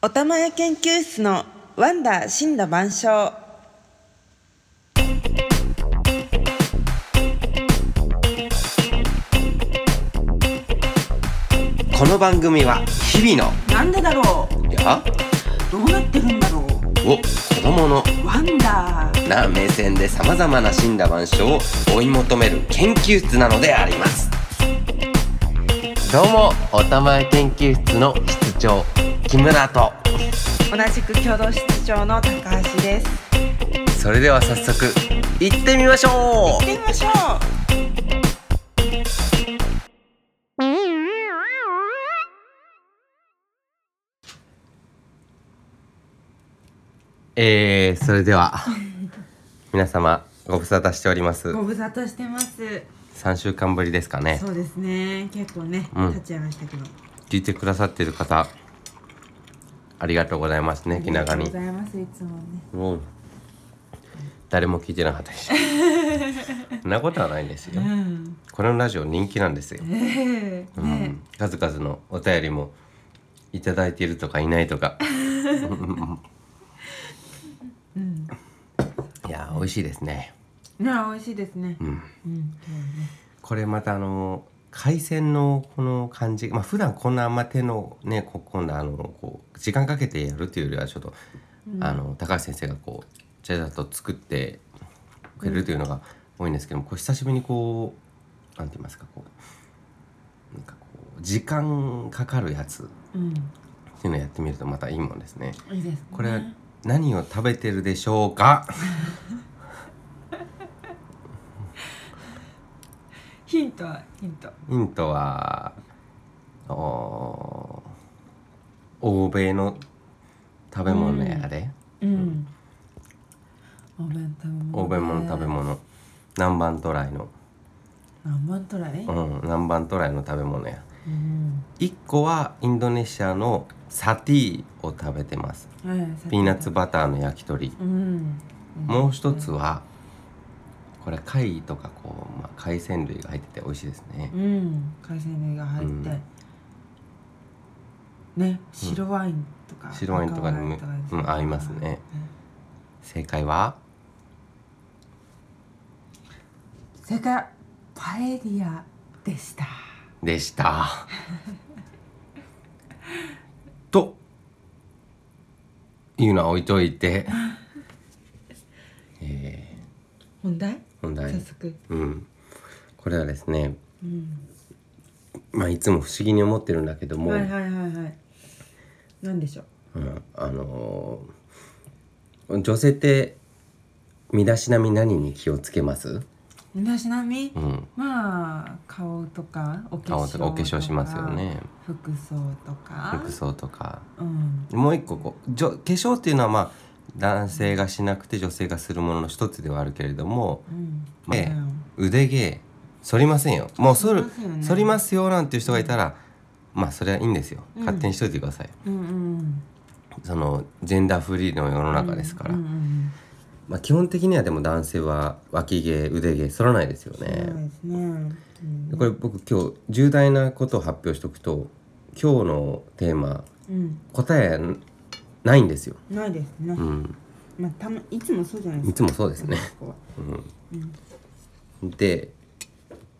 おたまや研究室のワンダー森羅万象この番組は日々のなんでだろう？や？どうなってるんだろを子供のうワンダー。な目線でさまざまな死んだ万象を追い求める研究室なのであります。どうもおたまや研究室の室長木村と。同じく共同室長の高橋です。それでは早速行ってみましょ行ってみましょう。えー、それでは皆様ご無沙汰しております。うご無沙汰してます。3週間ぶりですかね。そうですね。結構ね、うん。立ち会いましたけど。聞いてくださってる方ありがとうございますね気長にありがとうございます。いつもね。うん。誰も聞いてなかったし そんなことはないんですよ。うん。このラジオ人気なんですよ、ええうねん、数々のお便りもいただいているとかいないとか。うん。いや美味しいですね。ね美味しいですね。うん。うんこれまたあの海鮮のこの感じまあ普段こんなあんま手のねこ今度あのこう時間かけてやるっていうよりはちょっと、あの高橋先生がこうちゃちゃっと作ってくれるというのが多いんですけども、こう久しぶりにこうなんて言いますかこうなんかこう時間かかるやつっうんていうのをやってみるとまたいいもんですね。いいですね。これは何を食べてるでしょうか？ヒントはヒント。ヒントはお欧米の食べ物やで、うん。お弁当も欧米の食べ物。南蛮渡来の。何万トライ？うん南蛮渡来の食べ物や。うん。一個はインドネシアのサティを食べてます。はいピーナッツバターの焼き鳥。うん。もう一つはこれ貝とかこう、まあ、海鮮類が入ってて美味しいですね。うん海鮮類が入って、ね白ワインとか、白ワインとかにも赤ワインうん合いますね。正解は？正解はパエリアでした。でした。というのは置いといて、え本題？ー、本題。早速。うん、これはですね、うん。まあ、いつも不思議に思ってるんだけども、はいはいはいはい。なんでしょう？うん、あのー女性って身だしなみ何に気をつけます、身だしなみ、うん、まあ顔とかお化粧顔とかお化粧しますよね。服装とか。服装とか。うん。もう一個こうじょ化粧っていうのはまあ男性がしなくて女性がするものの一つではあるけれども、うん。ね腕毛剃りませんよ。もう剃る剃りますよね。剃りますよなんていう人がいたらまあそれはいいんですよ。うん。勝手にしといてください、うんうんそのジェンダーフリーの世の中ですから、うんうんまあ基本的にはでも男性は脇毛腕毛剃らないですよね、ね、うん。でこれ僕今日重大なことを発表しておくと今日のテーマうん、答えないんですよ、ないですね、うん、まあたまいつもそうじゃないですか。いつもそうですね、うん、で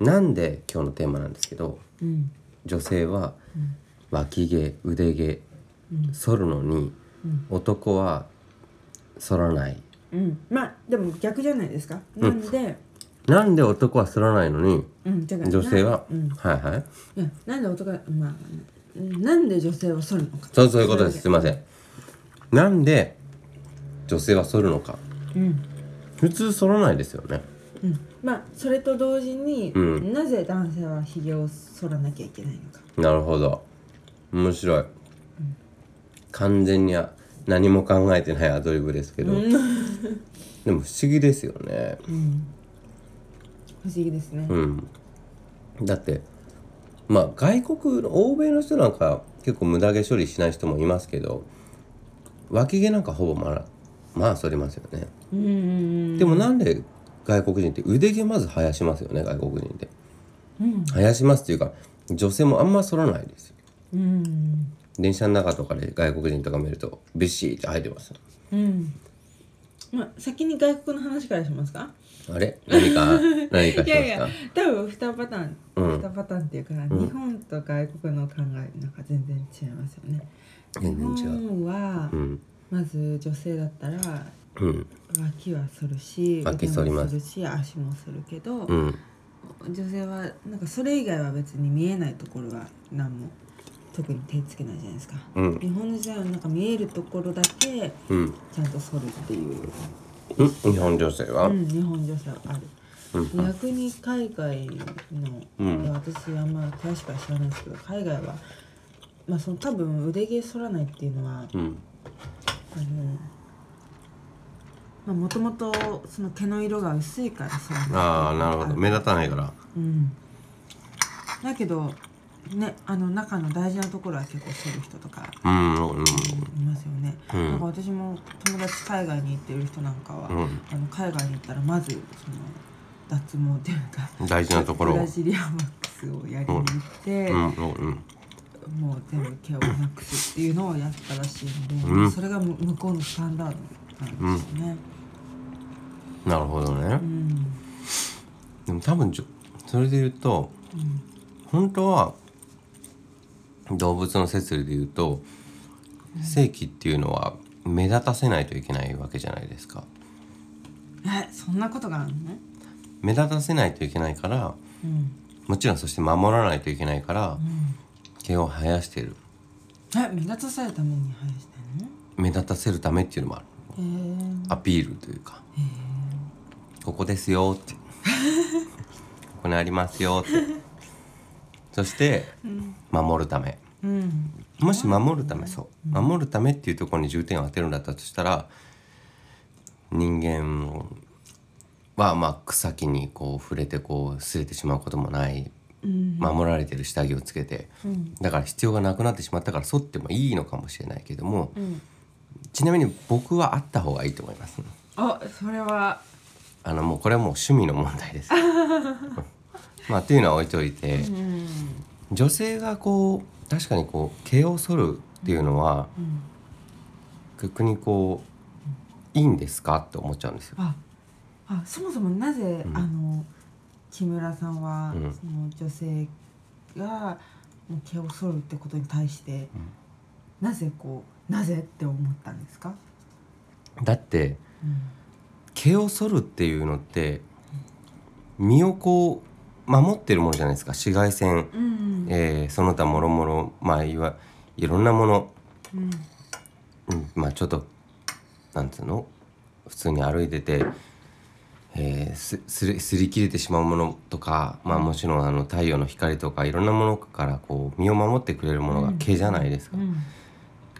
なんで今日のテーマなんですけどうん。女性は脇毛腕毛うん。剃るのにうん。男は剃らない。うん。まあでも逆じゃないですか。なんで、なんで男は剃らないのにうん、女性は、うん、はいはい。いやなんで男がまあうんなんで女性は剃るのか。そうそういうことです。すいませんなんで女性は剃るのか。うん。普通剃らないですよね。うん。まあそれと同時に、うん。なぜ男性はひげを剃らなきゃいけないのか。なるほど。面白い、完全には何も考えてないアドリブですけど、でも不思議ですよね。うん。不思議ですね、うん。だってまあ外国の欧米の人なんか結構無駄毛処理しない人もいますけど脇毛なんかほぼまあまあ剃りますよね、でもなんで外国人って腕毛まず生やしますよね外国人って。うん。生やしますっていうか女性もあんま剃らないですよ。うん。電車の中とかで外国人とか見るとビシーって入ってますうんまあ先に外国の話からしますかあれ？何か？何かいやいや多分2パターン、うん。2パターンっていうか、ん。日本と外国の考えなんか全然違いますよね。全然違う。日本は、うん。まず女性だったらうん。脇は反るし脇反ります。るし足も反るけど、うん。女性はなんかそれ以外は別に見えないところは何も特に手つけないじゃないですか、うん。日本の時代はなんか見えるところだけうん。ちゃんと反るっていう、うん日本女性は、うん、日本女性はある。うん。逆に海外の、うん。私あんま詳しくは知らないですけど海外はまあその多分腕毛反らないっていうのはうん。あのまあもともとその毛の色が薄いから反らないああなるほど。目立たないから。うん。だけどねあの中の大事なところは結構反る人とかうんうん。いますよね、うん。なんか私も友達海外に行ってる人なんかは、うん。あの海外に行ったらまずその脱毛っていうか大事なところを。ブラジリアンマックスをやりに行って、もう全部毛をなくすっていうのをやったらしいので、うん。それがむ向こうのスタンダードなんですよね。なるほどね。うん。でも多分それで言うとうん。本当は動物の摂理で言うと性器っていうのは目立たせないといけないわけじゃないですか。えそんなことがあるの目立たせないといけないからうん。もちろんそして守らないといけないからうん。毛を生やしてる。え目立たされるために生やして目立たせるためっていうのもある。んのへアピールというか。ここですよって。ここにありますよってそして守るため。うん。もし守るためそう。守るためっていうところに重点を当てるんだったとしたら人間はまあ草木にこう触れてこう擦れてしまうこともない。うん。守られてる下着をつけて。うん。だから必要がなくなってしまったから剃ってもいいのかもしれないけどもうん。ちなみに僕はあった方がいいと思います。あそれは。あのもうこれはもう趣味の問題です まあというのは置いといてうん。女性がこう確かにこう毛を剃るっていうのはうん。逆にこういいんですかって思っちゃうんですよ。ああそもそもなぜ、うん。あの木村さんは、うん。その女性が毛を剃るってことに対して、なぜこうなぜって思ったんですか、だってうん。毛を剃るっていうのって身をこう守ってるものじゃないですか。紫外線、うんえーその他もろもろ。まあいわいろんなもの、うん。うん、まあちょっとなんつうの？普通に歩いてて、えーすすりすり切れてしまうものとか、まあ、もちろんあの太陽の光とかいろんなものからこう身を守ってくれるものが毛じゃないですか。うん。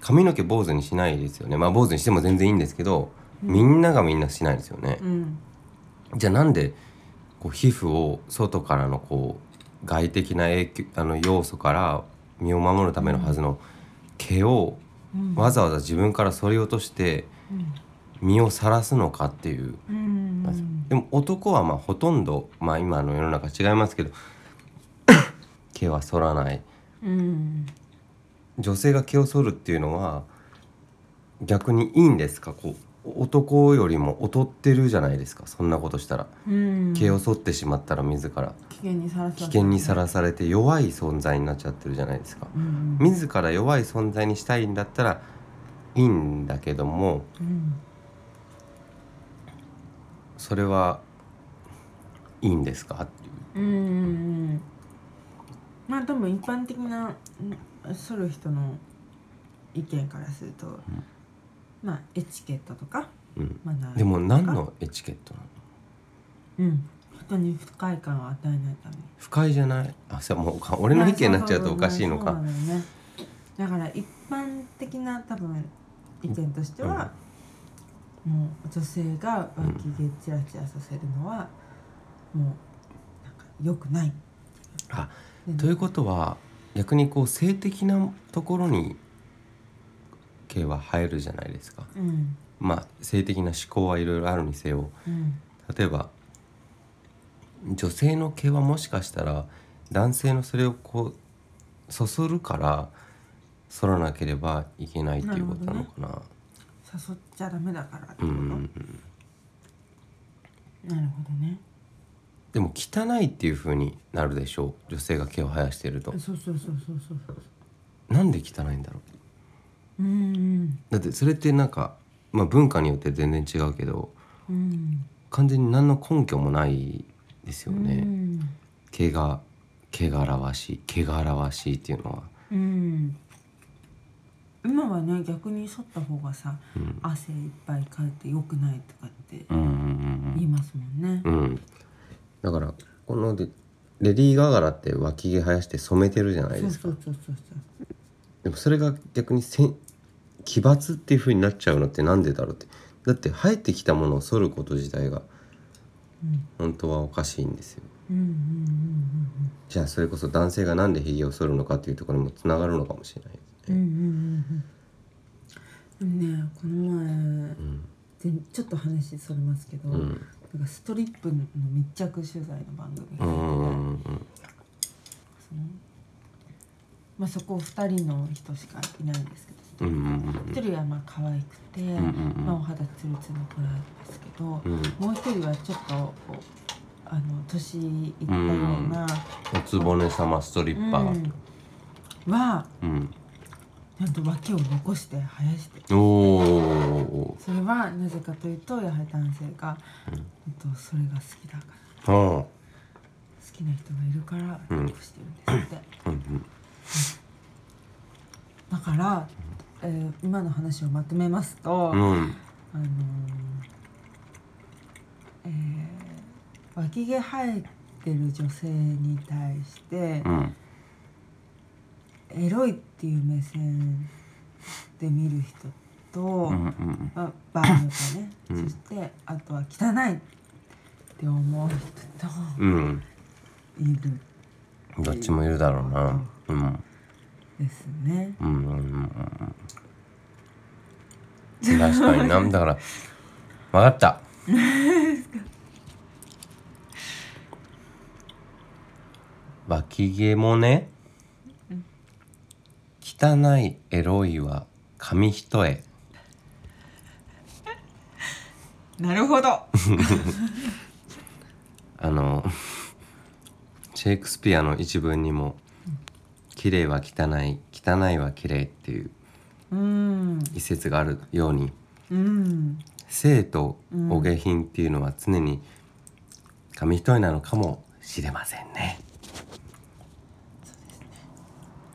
髪の毛坊主にしないですよね。まあ坊主にしても全然いいんですけど、みんながみんなしないですよね。うん。じゃあなんでこう皮膚を外からのこう外的な影響あの要素から身を守るためのはずの毛をうん。わざわざ自分から剃り落として身を晒すのかっていう、でも男はまあほとんどまあ今の世の中違いますけど 毛は剃らない。うん。女性が毛を剃るっていうのは逆にいいんですか？こう男よりも劣ってるじゃないですかそんなことしたら。うん。毛を剃ってしまったら自ら。危険にさらさ危険にさらされて弱い存在になっちゃってるじゃないですか。うん自ら弱い存在にしたいんだったらいいんだけどもうん。それはいいんですか？っていう。うんうんうんまあ多分一般的なうん剃る人の意見からすると、まあエチケットとかうん。でも何のエチケットなの？うん。人に不快感を与えないために。不快じゃない？あそうもう俺の意見になっちゃうとおかしいのか。ね。だから一般的な多分意見としては、もう女性が脇毛チラチラさせるのは、もうなんか良くないあでということは逆にこう性的なところに毛は生えるじゃないですか。うん。まあ性的な思考はいろいろあるにせよ。うん。例えば女性の毛はもしかしたら男性のそれをこうそそるから反らなければいけないっていうことなのかな。誘っちゃダメだからってこと、うんなるほどね。でも汚いっていう風になるでしょう。女性が毛を生やしていると。そうそうそうそうそうそう。なんで汚いんだろううんだってそれってなんか、まあ、文化によって全然違うけどうん完全に何の根拠もないですようね。ん毛が毛が表し毛が表しっていうのは。うん今はね逆に剃った方がさうん汗いっぱいかいて良くないとかって言いますもんねうんうん。だからこのでレディー・ガガラって脇毛生やして染めてるじゃないですか。そうそうそうそうでもそれが逆にせん奇抜っていう風になっちゃうのってなんでだろうって。だって生えてきたものを剃ること自体がうん本当はおかしいんですよ。じゃあそれこそ男性がなんでひげを剃るのかっていうところにもつながるのかもしれないですうんうんうんね。うんうんでもねこの前うん全ちょっと話それますけど、うんなんかストリップの密着取材の番組まあ、そこ2人の人しかいないんですけどうんうんうん。1人はまあ可愛くて、んうんうん。まあ、お肌ツルツルの子なんですけど、うん。もう1人はちょっとこうあの年いったような、おつぼね様ストリッパー。うん。はうん。ちゃんと脇を残して生やして。おお。それはなぜかというとやはり男性が、うん。えっとそれが好きだから。うん。好きな人がいるからうん。残してるんですって、うん。だから、えー今の話をまとめますと、うん。うん。あのーえー脇毛生えてる女性に対してう、ん。エロいっていう目線で見る人と、うんうんまあ、場合によってはね、うんそしてあとは汚いって思う人とうん。いるどっちもいるだろうな。うん。ですね。うんうんうんうん。確かになんだから。わかった。脇毛もね。汚いエロいは紙一重。なるほど。あのシェイクスピアの一文にも「綺麗は汚い汚いは綺麗っていううん。一節があるようにうん。性とお下品っていうのは常に紙一重なのかもしれませんね。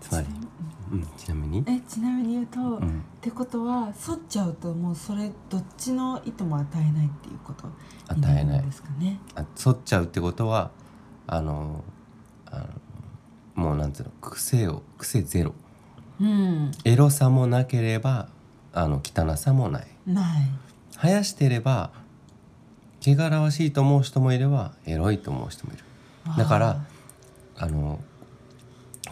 つまり、うん、ちなみに、え、ちなみに言うと、うんってことは、剃っちゃうと、もうそれどっちの意図も与えないっていうことに与えないるんですかね。あ剃っちゃうってことはあのあのもうなんていうの癖を癖ゼロ。うん。エロさもなければあの汚さもない。ない。生やしてれば汚らわしいと思う人もいればエロいと思う人もいる。だからあの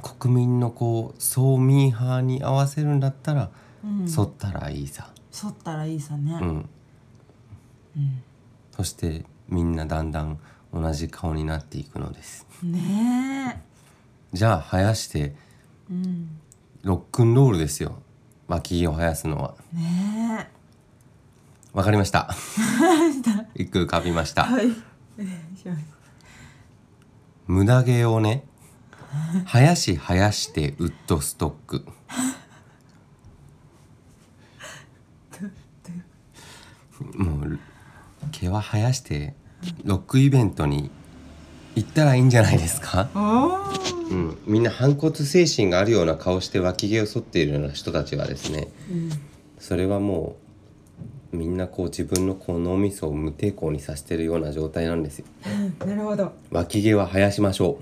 国民のこう総ミーハーに合わせるんだったら、うん、剃ったらいいさ、剃ったらいいさね。うん、うん。そしてみんなだんだん同じ顔になっていくのです。ねじゃあ生やしてえ。うん。ロックンロールですよ脇毛を生やすのはねわかりました一句浮かびましえ。たはい。無駄毛をね生やし生やしてウッドストックもう毛は生やしてロックイベントに行ったらいいんじゃないですか？うん、みんな反骨精神があるような顔して脇毛を剃っているような人たちはですねうん。それはもうみんなこう自分のこう脳みそを無抵抗にさせてるような状態なんですよなるほど。脇毛は生やしましょ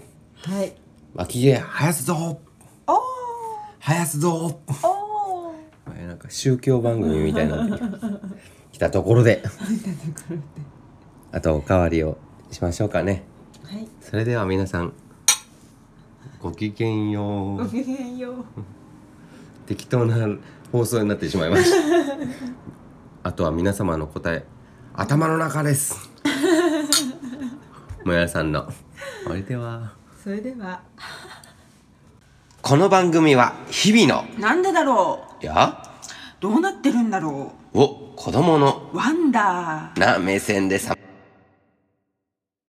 うはい。脇毛生やすぞおお。生やすぞおなんか宗教番組みたいになってきたところで 見たところで。あとおかわりをしましょうかねはい。それでは皆さんごきげんよう。ごきげんよう。適当な放送になってしまいました。あとは皆様の答え頭の中です。もやさんの。それでは。それでは。この番組は日々の。なんでだろや。うどうなってるんだろを子供の。うワンダー。な目線でさ